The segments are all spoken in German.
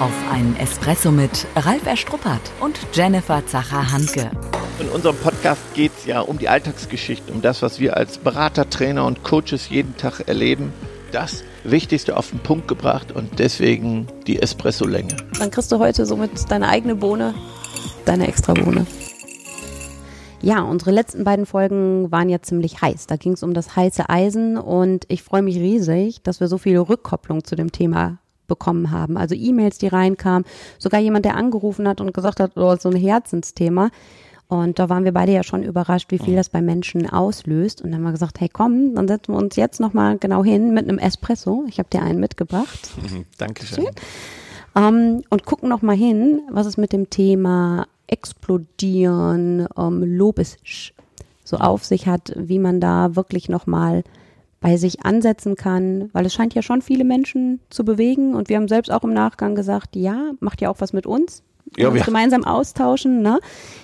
Auf einen Espresso mit Ralf Erstruppert und Jennifer Zacher-Hanke. In unserem Podcast geht es ja um die Alltagsgeschichte, um das, was wir als Berater, Trainer und Coaches jeden Tag erleben. Das Wichtigste auf den Punkt gebracht und deswegen die Espresso-Länge. Dann kriegst du heute somit deine eigene Bohne, deine extra Bohne. Ja, unsere letzten beiden Folgen waren ja ziemlich heiß. Da ging es um das heiße Eisen und ich freue mich riesig, dass wir so viele Rückkopplung zu dem Thema bekommen haben. Also E-Mails, die reinkamen, sogar jemand, der angerufen hat und gesagt hat, oh, so ein Herzensthema. Und da waren wir beide ja schon überrascht, wie viel das bei Menschen auslöst. Und dann haben wir gesagt, hey komm, dann setzen wir uns jetzt nochmal genau hin mit einem Espresso. Ich habe dir einen mitgebracht. Dankeschön. Ähm, und gucken nochmal hin, was es mit dem Thema Explodieren, ähm, Lobes so auf sich hat, wie man da wirklich nochmal bei sich ansetzen kann, weil es scheint ja schon viele Menschen zu bewegen und wir haben selbst auch im Nachgang gesagt, ja, macht ja auch was mit uns, Ja, uns wir- gemeinsam austauschen, ne?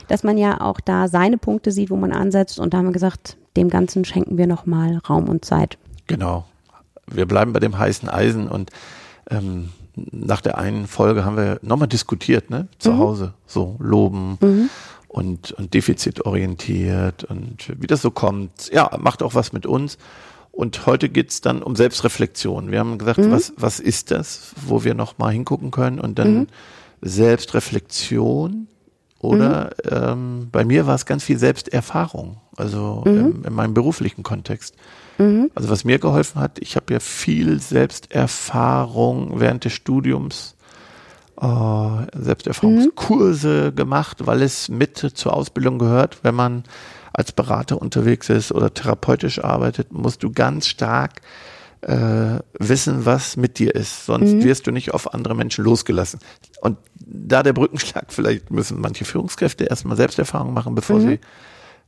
dass man ja auch da seine Punkte sieht, wo man ansetzt und da haben wir gesagt, dem Ganzen schenken wir nochmal Raum und Zeit. Genau. Wir bleiben bei dem heißen Eisen und ähm, nach der einen Folge haben wir nochmal diskutiert, ne? Zu Hause. So loben und, und defizitorientiert und wie das so kommt. Ja, macht auch was mit uns. Und heute geht's dann um Selbstreflexion. Wir haben gesagt, was, was ist das, wo wir nochmal hingucken können und dann Selbstreflexion oder ähm, bei mir war es ganz viel Selbsterfahrung, also im, in meinem beruflichen Kontext. Also was mir geholfen hat, ich habe ja viel Selbsterfahrung während des Studiums, äh, Selbsterfahrungskurse gemacht, weil es mit zur Ausbildung gehört. Wenn man als Berater unterwegs ist oder therapeutisch arbeitet, musst du ganz stark äh, wissen, was mit dir ist. Sonst wirst du nicht auf andere Menschen losgelassen. Und da der Brückenschlag, vielleicht müssen manche Führungskräfte erstmal Selbsterfahrung machen, bevor sie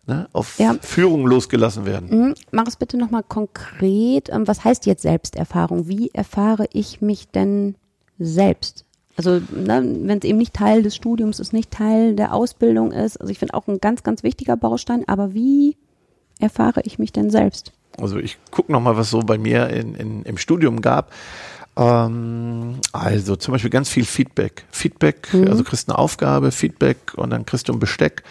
ne, auf Ja. Führung losgelassen werden. Mhm. Mach es bitte nochmal konkret. Ähm, Was heißt jetzt Selbsterfahrung? Wie erfahre ich mich denn selbst? Also, ne, wenn es eben nicht Teil des Studiums ist, nicht Teil der Ausbildung ist. Also ich finde auch ein ganz, ganz wichtiger Baustein. Aber wie erfahre ich mich denn selbst? Also ich gucke noch mal, was so bei mir in, in, im Studium gab. Ähm, also zum Beispiel ganz viel Feedback. Feedback, also kriegst eine Aufgabe, Feedback und dann kriegst du ein Besteck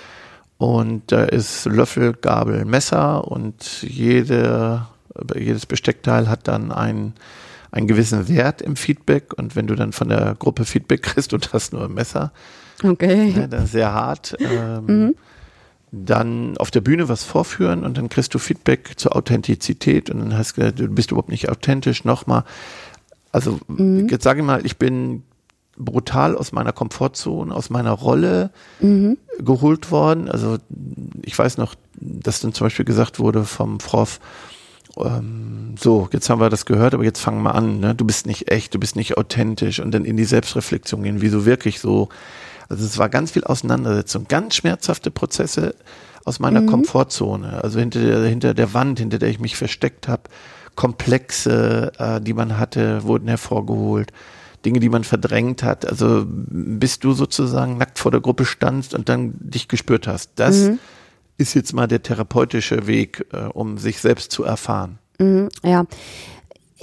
und da ist Löffel, Gabel, Messer und jede, jedes Besteckteil hat dann einen, einen gewissen Wert im Feedback und wenn du dann von der Gruppe Feedback kriegst und hast nur ein Messer, Okay. ja, das ist sehr hart. Ähm, Dann auf der Bühne was vorführen und dann kriegst du Feedback zur Authentizität und dann hast du gesagt, du bist überhaupt nicht authentisch. Nochmal, also jetzt sage ich mal, ich bin brutal aus meiner Komfortzone, aus meiner Rolle geholt worden. Also ich weiß noch, dass dann zum Beispiel gesagt wurde vom Prof, ähm, so, jetzt haben wir das gehört, aber jetzt fangen wir an, ne? Du bist nicht echt, du bist nicht authentisch und dann in die Selbstreflexion gehen, wieso wirklich so. Also es war ganz viel Auseinandersetzung, ganz schmerzhafte Prozesse aus meiner Komfortzone, also hinter der, hinter der Wand, hinter der ich mich versteckt habe, Komplexe, äh, die man hatte, wurden hervorgeholt. Dinge, die man verdrängt hat, also bis du sozusagen nackt vor der Gruppe standst und dann dich gespürt hast. Das ist jetzt mal der therapeutische Weg, äh, um sich selbst zu erfahren. Mhm, ja.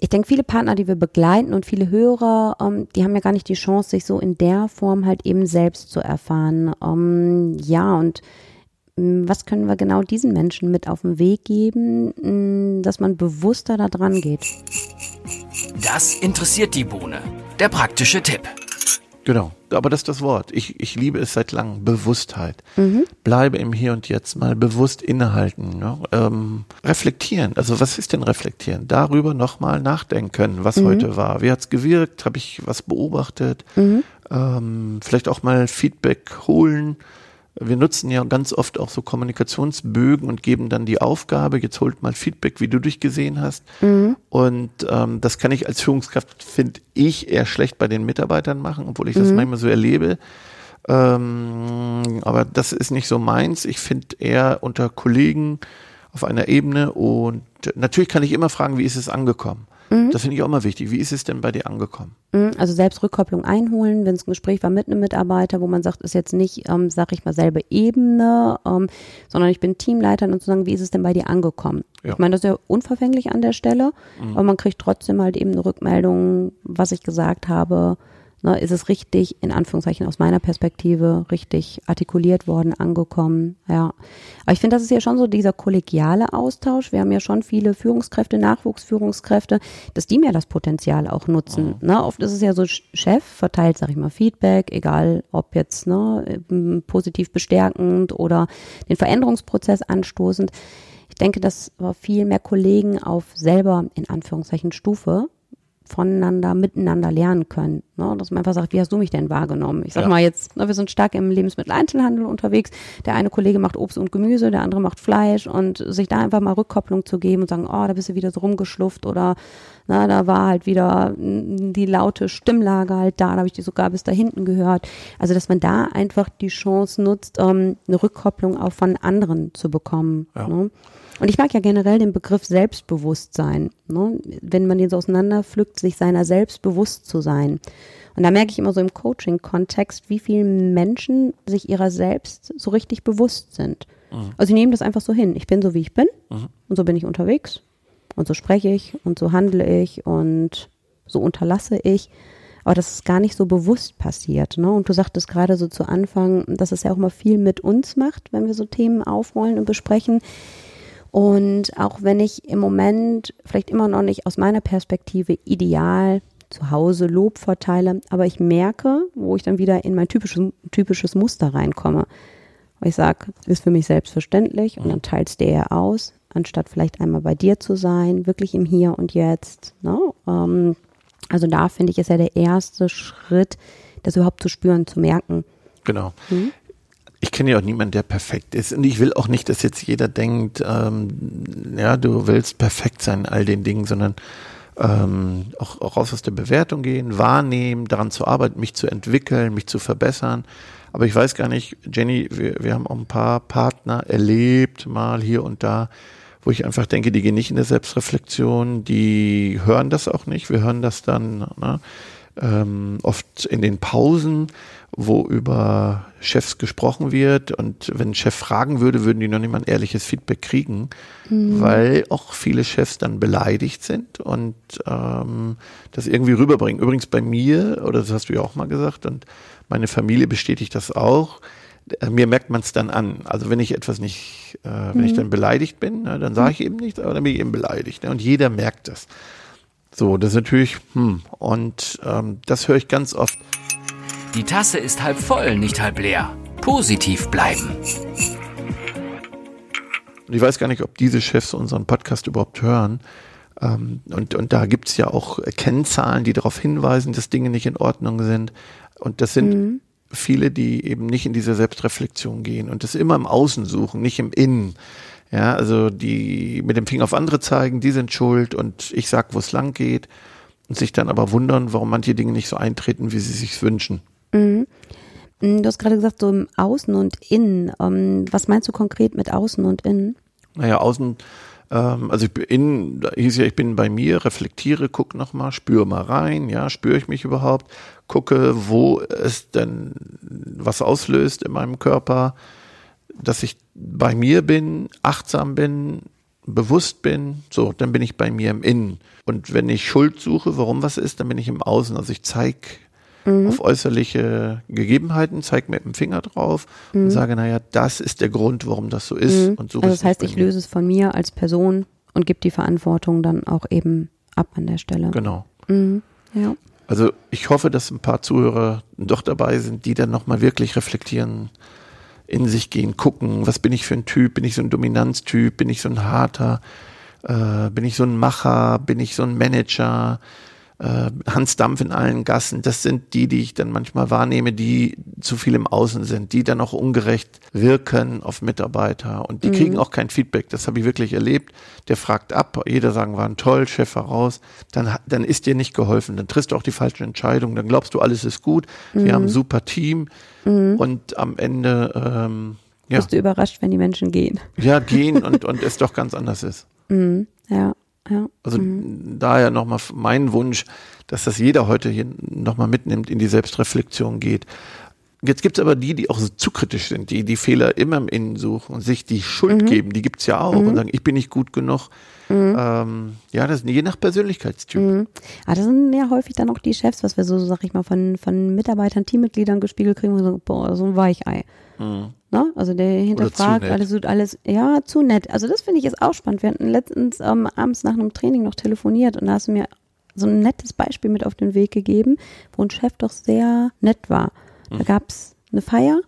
Ich denke, viele Partner, die wir begleiten und viele Hörer, ähm, die haben ja gar nicht die Chance, sich so in der Form halt eben selbst zu erfahren. Ähm, ja, und ähm, was können wir genau diesen Menschen mit auf den Weg geben, ähm, dass man bewusster da dran geht? Das interessiert die Bohne. Der praktische Tipp. Genau, aber das ist das Wort. Ich, ich liebe es seit langem. Bewusstheit. Bleibe im Hier und Jetzt mal bewusst innehalten. Ne? Ähm, reflektieren. Also was ist denn reflektieren? Darüber nochmal nachdenken, was heute war. Wie hat's gewirkt? Habe ich was beobachtet? Ähm, vielleicht auch mal Feedback holen. Wir nutzen ja ganz oft auch so Kommunikationsbögen und geben dann die Aufgabe, jetzt holt mal Feedback, wie du dich gesehen hast. Und ähm, das kann ich als Führungskraft, finde ich, eher schlecht bei den Mitarbeitern machen, obwohl ich das manchmal so erlebe. Ähm, aber das ist nicht so meins. Ich finde eher unter Kollegen auf einer Ebene und natürlich kann ich immer fragen, wie ist es angekommen? Das finde ich auch immer wichtig. Wie ist es denn bei dir angekommen? Mhm, Also selbst Rückkopplung einholen, wenn es ein Gespräch war mit einem Mitarbeiter, wo man sagt, ist jetzt nicht, ähm, sag ich mal, selbe Ebene, ähm, sondern ich bin Teamleiter und zu sagen, wie ist es denn bei dir angekommen? Ja. Ich meine, das ist ja unverfänglich an der Stelle, aber man kriegt trotzdem halt eben eine Rückmeldung, was ich gesagt habe, Ne, ist es richtig, in Anführungszeichen aus meiner Perspektive, richtig artikuliert worden, angekommen? Ja. Aber ich finde, das ist ja schon so dieser kollegiale Austausch. Wir haben ja schon viele Führungskräfte, Nachwuchsführungskräfte, dass die mehr das Potenzial auch nutzen. Mhm. Ne, oft ist es ja so, Chef verteilt, sag ich mal, Feedback, egal ob jetzt ne, positiv bestärkend oder den Veränderungsprozess anstoßend. Ich denke, dass viel mehr Kollegen auf selber in Anführungszeichen Stufe voneinander, miteinander lernen können. Ne? Dass man einfach sagt, wie hast du mich denn wahrgenommen? Ich sag ja. mal jetzt, ne, wir sind stark im Lebensmitteleinzelhandel unterwegs. Der eine Kollege macht Obst und Gemüse, der andere macht Fleisch und sich da einfach mal Rückkopplung zu geben und sagen, oh, da bist du wieder so rumgeschlufft oder na, da war halt wieder die laute Stimmlage halt da, da habe ich die sogar bis da hinten gehört. Also, dass man da einfach die Chance nutzt, um eine Rückkopplung auch von anderen zu bekommen. Ja. Ne? Und ich mag ja generell den Begriff Selbstbewusstsein. Ne? Wenn man den so auseinanderpflückt, sich seiner selbst bewusst zu sein. Und da merke ich immer so im Coaching-Kontext, wie viele Menschen sich ihrer selbst so richtig bewusst sind. Mhm. Also sie nehmen das einfach so hin. Ich bin so, wie ich bin. Mhm. Und so bin ich unterwegs. Und so spreche ich und so handle ich und so unterlasse ich. Aber das ist gar nicht so bewusst passiert. Ne? Und du sagtest gerade so zu Anfang, dass es ja auch mal viel mit uns macht, wenn wir so Themen aufrollen und besprechen. Und auch wenn ich im Moment vielleicht immer noch nicht aus meiner Perspektive ideal zu Hause Lob verteile, aber ich merke, wo ich dann wieder in mein typisches, typisches Muster reinkomme. ich sage, ist für mich selbstverständlich und dann teilst du eher aus, anstatt vielleicht einmal bei dir zu sein, wirklich im Hier und Jetzt. Ne? Ähm, also da finde ich, ist ja der erste Schritt, das überhaupt zu spüren, zu merken. Genau. Hm? Ich kenne ja auch niemanden, der perfekt ist. Und ich will auch nicht, dass jetzt jeder denkt, ähm, ja, du willst perfekt sein in all den Dingen, sondern ähm, auch, auch raus aus der Bewertung gehen, wahrnehmen, daran zu arbeiten, mich zu entwickeln, mich zu verbessern. Aber ich weiß gar nicht, Jenny, wir, wir haben auch ein paar Partner erlebt, mal hier und da, wo ich einfach denke, die gehen nicht in der Selbstreflexion, die hören das auch nicht. Wir hören das dann ne, ähm, oft in den Pausen wo über Chefs gesprochen wird. Und wenn ein Chef fragen würde, würden die noch nicht mal ein ehrliches Feedback kriegen, mhm. weil auch viele Chefs dann beleidigt sind und ähm, das irgendwie rüberbringen. Übrigens bei mir, oder das hast du ja auch mal gesagt, und meine Familie bestätigt das auch, äh, mir merkt man es dann an. Also wenn ich etwas nicht, äh, wenn mhm. ich dann beleidigt bin, ne, dann sage ich eben nichts, aber dann bin ich eben beleidigt. Ne, und jeder merkt das. So, das ist natürlich, hm, und ähm, das höre ich ganz oft. Die Tasse ist halb voll, nicht halb leer. Positiv bleiben. Ich weiß gar nicht, ob diese Chefs unseren Podcast überhaupt hören. Ähm, und, und da gibt es ja auch Kennzahlen, die darauf hinweisen, dass Dinge nicht in Ordnung sind. Und das sind mhm. viele, die eben nicht in diese Selbstreflexion gehen und das immer im Außen suchen, nicht im Innen. Ja, also die mit dem Finger auf andere zeigen, die sind schuld und ich sag, wo es lang geht und sich dann aber wundern, warum manche Dinge nicht so eintreten, wie sie sich wünschen. Mhm. Du hast gerade gesagt, so im Außen und Innen. Ähm, was meinst du konkret mit Außen und Innen? Naja, Außen, ähm, also ich bin, innen, hieß ja, ich bin bei mir, reflektiere, guck nochmal, spüre mal rein, ja, spüre ich mich überhaupt, gucke, wo es denn was auslöst in meinem Körper, dass ich bei mir bin, achtsam bin, bewusst bin, so, dann bin ich bei mir im Innen. Und wenn ich Schuld suche, warum was ist, dann bin ich im Außen. Also ich zeige mhm. auf äußerliche Gegebenheiten, zeige mit dem Finger drauf mhm. und sage, naja, das ist der Grund, warum das so ist. Mhm. Und so also das heißt, ich mir. löse es von mir als Person und gebe die Verantwortung dann auch eben ab an der Stelle. Genau. Mhm. Ja. Also ich hoffe, dass ein paar Zuhörer doch dabei sind, die dann nochmal wirklich reflektieren, in sich gehen, gucken, was bin ich für ein Typ, bin ich so ein Dominanztyp, bin ich so ein harter, äh, bin ich so ein Macher, bin ich so ein Manager, äh, Hans Dampf in allen Gassen, das sind die, die ich dann manchmal wahrnehme, die zu viel im Außen sind, die dann auch ungerecht wirken auf Mitarbeiter und die mhm. kriegen auch kein Feedback. Das habe ich wirklich erlebt. Der fragt ab, jeder sagen, waren toll, Chef voraus, dann, dann ist dir nicht geholfen, dann triffst du auch die falschen Entscheidungen, dann glaubst du, alles ist gut, mhm. wir haben ein super Team mhm. und am Ende ähm, ja. Bist du überrascht, wenn die Menschen gehen? Ja, gehen und, und es doch ganz anders ist. Mhm. Ja. Ja. Also mhm. daher nochmal mein Wunsch, dass das jeder heute hier nochmal mitnimmt, in die Selbstreflexion geht. Jetzt gibt's aber die, die auch so zu kritisch sind, die die Fehler immer im Innen suchen und sich die Schuld Mhm. geben. Die gibt's ja auch und sagen, ich bin nicht gut genug. Ähm, ja, das ist je nach Persönlichkeitstyp. Mhm. Aber das sind ja häufig dann auch die Chefs, was wir so, sag ich mal, von, von Mitarbeitern, Teammitgliedern gespiegelt kriegen und so, boah, so ein Weichei. Mhm. Ne? Also der hinterfragt, alles, alles, ja, zu nett. Also das finde ich jetzt auch spannend. Wir hatten letztens ähm, abends nach einem Training noch telefoniert und da hast du mir so ein nettes Beispiel mit auf den Weg gegeben, wo ein Chef doch sehr nett war. Mhm. Da gab's eine Feier,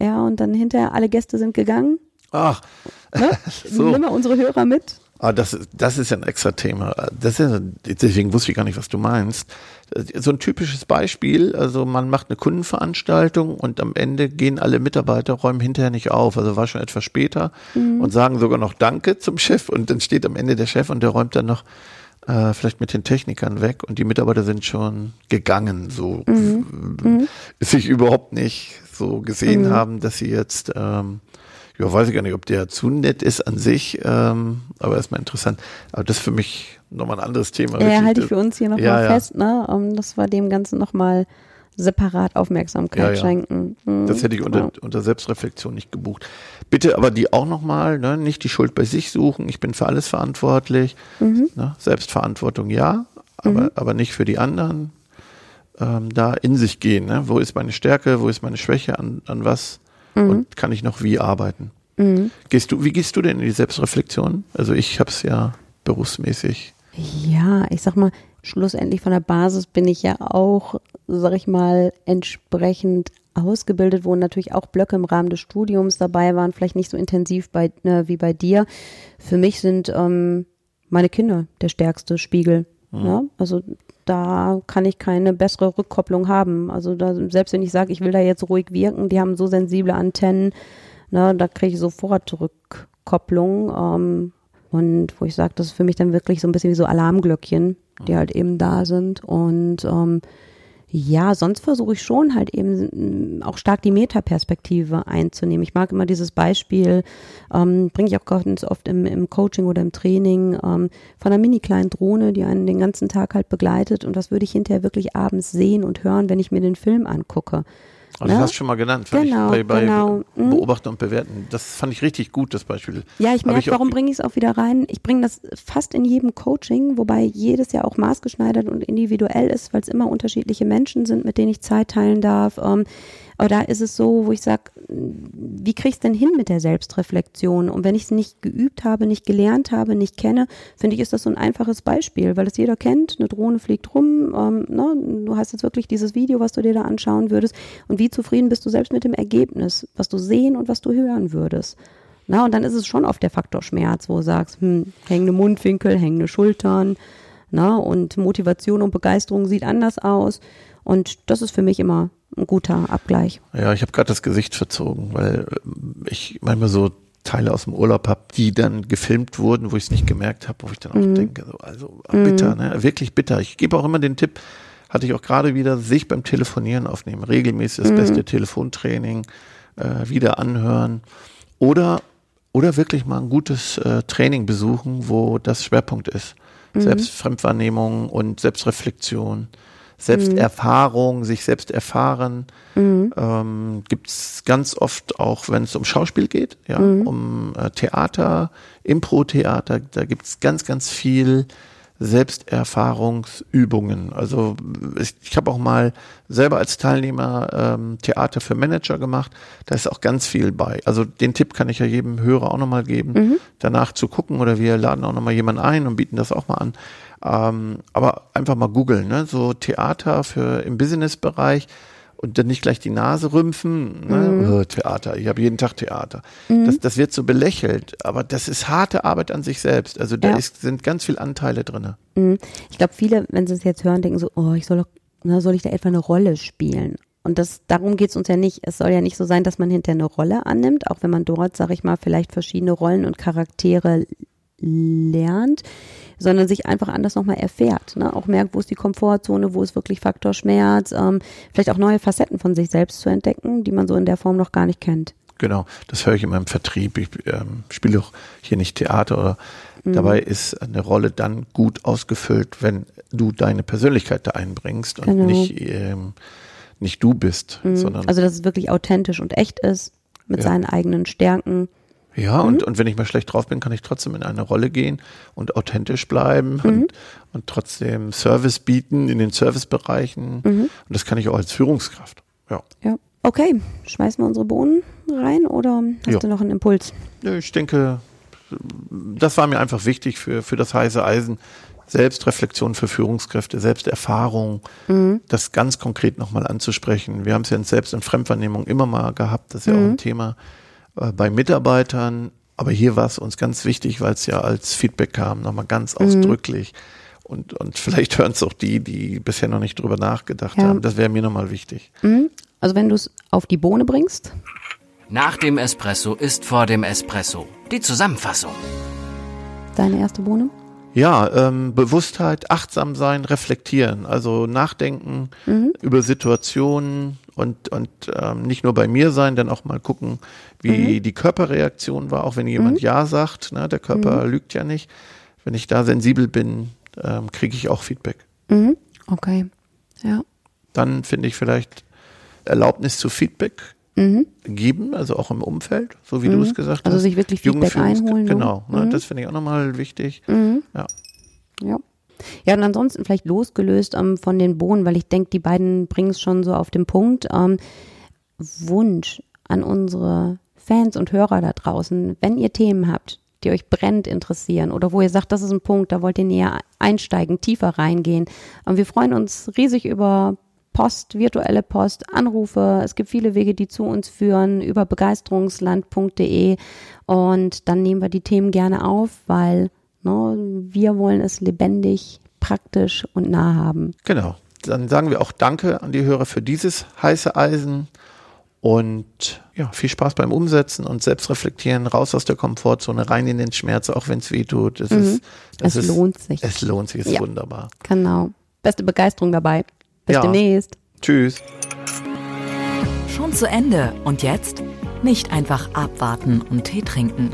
ja, und dann hinterher alle Gäste sind gegangen. Ach, Ne? So. Nimm mal unsere Hörer mit. Ah, das, ist- das ist ja ein extra Thema. Das ist, deswegen wusste ich gar nicht, was du meinst. So ein typisches Beispiel, also man macht eine Kundenveranstaltung und am Ende gehen alle Mitarbeiter, räumen hinterher nicht auf, also war schon etwas später und sagen sogar noch Danke zum Chef und dann steht am Ende der Chef und der räumt dann noch äh, vielleicht mit den Technikern weg und die Mitarbeiter sind schon gegangen, so äh, sich überhaupt nicht so gesehen haben, dass sie jetzt ähm, ja, weiß ich gar nicht, ob der zu nett ist an sich, ähm, aber erstmal interessant. Aber das ist für mich nochmal ein anderes Thema. Ja, Wirklich, halte ich für uns hier nochmal Ja, ja. fest, ne? Um, dass wir dem Ganzen nochmal separat Aufmerksamkeit Ja, ja. schenken. Mhm. Das hätte ich unter, Ja. unter Selbstreflexion nicht gebucht. Bitte aber die auch nochmal, ne, nicht die Schuld bei sich suchen. Ich bin für alles verantwortlich. Mhm. Ne, Selbstverantwortung ja, aber, aber nicht für die anderen. Ähm, da in sich gehen. Ne? Wo ist meine Stärke, wo ist meine Schwäche, an, an was Mhm. und kann ich noch wie arbeiten? Gehst du, wie gehst du denn in die Selbstreflexion? Also ich habe es ja berufsmäßig. Ja, ich sag mal, schlussendlich von der Basis bin ich ja auch, sag ich mal, entsprechend ausgebildet, wo natürlich auch Blöcke im Rahmen des Studiums dabei waren, vielleicht nicht so intensiv bei, ne, wie bei dir. Für mich sind ähm, meine Kinder der stärkste Spiegel. Ja? Also da kann ich keine bessere Rückkopplung haben. Also da, selbst wenn ich sage, ich will da jetzt ruhig wirken, die haben so sensible Antennen, ne, da kriege ich sofort Rückkopplung. Ähm, und wo ich sage, das ist für mich dann wirklich so ein bisschen wie so Alarmglöckchen, die halt eben da sind. Und ähm, ja, sonst versuche ich schon halt eben mm, auch stark die Metaperspektive einzunehmen. Ich mag immer dieses Beispiel, ähm, bringe ich auch ganz oft im, im Coaching oder im Training, ähm, von einer mini kleinen Drohne, die einen den ganzen Tag halt begleitet. Und das würde ich hinterher wirklich abends sehen und hören, wenn ich mir den Film angucke. Das Ne? hast du schon mal genannt, Genau, ich, bei, bei genau. Mhm. Beobachten und Bewerten. Das fand ich richtig gut, das Beispiel. Ja, ich merke, warum bringe ich es auch wieder rein? Ich bringe das fast in jedem Coaching, wobei jedes ja auch maßgeschneidert und individuell ist, weil es immer unterschiedliche Menschen sind, mit denen ich Zeit teilen darf. Ähm, aber da ist es so, wo ich sage, wie ich es denn hin mit der Selbstreflexion? Und wenn ich es nicht geübt habe, nicht gelernt habe, nicht kenne, finde ich, ist das so ein einfaches Beispiel, weil es jeder kennt. Eine Drohne fliegt rum, ähm, ne? du hast jetzt wirklich dieses Video, was du dir da anschauen würdest. Und wie zufrieden bist du selbst mit dem Ergebnis, was du sehen und was du hören würdest? Na, und dann ist es schon oft der Faktor Schmerz, wo du sagst, hm, hängende Mundwinkel, hängende Schultern, na, und Motivation und Begeisterung sieht anders aus. Und das ist für mich immer ein guter Abgleich. Ja, ich habe gerade das Gesicht verzogen, weil ähm, ich manchmal so Teile aus dem Urlaub habe, die dann gefilmt wurden, wo ich es nicht gemerkt habe, wo ich dann auch Mhm. denke, so, also bitter, ne? wirklich bitter. Ich gebe auch immer den Tipp, hatte ich auch gerade wieder, sich beim Telefonieren aufnehmen, regelmäßig Mhm. das beste Telefontraining, äh, wieder anhören oder oder wirklich mal ein gutes äh, Training besuchen, wo das Schwerpunkt ist. Selbstfremdwahrnehmung und Selbstreflexion, Selbsterfahrung, sich selbst erfahren. Ähm, Gibt es ganz oft auch, wenn es um Schauspiel geht, ja, um äh, Theater, Impro-Theater, da gibt es ganz, ganz viel Selbsterfahrungsübungen. Also ich, ich habe auch mal selber als Teilnehmer ähm, Theater für Manager gemacht. Da ist auch ganz viel bei. Also den Tipp kann ich ja jedem Hörer auch nochmal geben, danach zu gucken oder wir laden auch nochmal jemanden ein und bieten das auch mal an. Ähm, aber einfach mal googeln, ne? so Theater für im Businessbereich und dann nicht gleich die Nase rümpfen. Ne? Oh, Theater, ich habe jeden Tag Theater. Das, das wird so belächelt, aber das ist harte Arbeit an sich selbst. Also da Ja. ist, sind ganz viele Anteile drin. Mhm. Ich glaube, viele, wenn sie es jetzt hören, denken so, oh, ich soll doch, na, soll ich da etwa eine Rolle spielen? Und das, darum geht's uns ja nicht. Es soll ja nicht so sein, dass man hinterher eine Rolle annimmt, auch wenn man dort, sag ich mal, vielleicht verschiedene Rollen und Charaktere lernt, sondern sich einfach anders nochmal erfährt. Ne? Auch merkt, wo ist die Komfortzone, wo ist wirklich Faktor Schmerz, ähm, vielleicht auch neue Facetten von sich selbst zu entdecken, die man so in der Form noch gar nicht kennt. Genau, das höre ich in meinem Vertrieb. Ich ähm, spiele auch hier nicht Theater oder dabei ist eine Rolle dann gut ausgefüllt, wenn du deine Persönlichkeit da einbringst und Genau. nicht ähm, nicht du bist, Mhm. sondern Also, dass es wirklich authentisch und echt ist, mit Ja. seinen eigenen Stärken. Ja, Mhm. und, und wenn ich mal schlecht drauf bin, kann ich trotzdem in eine Rolle gehen und authentisch bleiben Mhm. und, und trotzdem Service bieten in den Servicebereichen. Mhm. Und das kann ich auch als Führungskraft. Ja. Ja. Okay, schmeißen wir unsere Bohnen rein oder hast Ja. du noch einen Impuls? Nö, Ich denke, das war mir einfach wichtig für, für das heiße Eisen. Selbstreflexion für Führungskräfte, Selbsterfahrung, Mhm. das ganz konkret nochmal anzusprechen. Wir haben es ja in Selbst- und Fremdwahrnehmung immer mal gehabt. Das ist ja Mhm. auch ein Thema äh, bei Mitarbeitern. Aber hier war es uns ganz wichtig, weil es ja als Feedback kam, nochmal ganz Mhm. ausdrücklich. Und, und vielleicht hören es auch die, die bisher noch nicht drüber nachgedacht Ja. haben. Das wäre mir nochmal wichtig. Mhm. Also, wenn du es auf die Bohne bringst, Nach dem Espresso ist vor dem Espresso. Die Zusammenfassung. deine erste Bohne. Ja, ähm, Bewusstheit, achtsam sein, reflektieren, also nachdenken über Situationen und, und ähm, nicht nur bei mir sein, dann auch mal gucken, wie die Körperreaktion war, auch wenn jemand Ja sagt, ne, der Körper lügt ja nicht. Wenn ich da sensibel bin, ähm, kriege ich auch Feedback. Mhm. Okay. Ja. Dann finde ich vielleicht Erlaubnis zu Feedback Mhm. geben, also auch im Umfeld, so wie du es gesagt Also hast. sich wirklich Feedback einholen, ne? Genau, ne, Mhm. das finde ich auch nochmal wichtig. Ja. Ja. Ja, und ansonsten vielleicht losgelöst ähm, von den Bohnen, weil ich denke, die beiden bringen es schon so auf den Punkt. Ähm, Wunsch an unsere Fans und Hörer da draußen, wenn ihr Themen habt, die euch brennend interessieren oder wo ihr sagt, das ist ein Punkt, da wollt ihr näher einsteigen, tiefer reingehen. Und wir freuen uns riesig über Post, virtuelle Post, Anrufe. Es gibt viele Wege, die zu uns führen über begeisterungsland.de und dann nehmen wir die Themen gerne auf, weil ne, wir wollen es lebendig, praktisch und nah haben. Genau. Dann sagen wir auch Danke an die Hörer für dieses heiße Eisen und ja, viel Spaß beim Umsetzen und Selbstreflektieren, raus aus der Komfortzone, rein in den Schmerz, auch wenn es weh tut. Das ist, das Mhm. Es ist, lohnt sich. Es lohnt sich, ist Ja. wunderbar. Genau. Beste Begeisterung dabei. Bis Ja. demnächst. Tschüss. Schon zu Ende. Und jetzt? Nicht einfach abwarten und Tee trinken.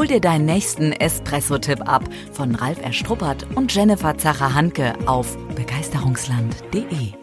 Hol dir deinen nächsten Espresso-Tipp ab von Ralf Erstruppert und Jennifer Zacher-Hanke auf begeisterungsland.de.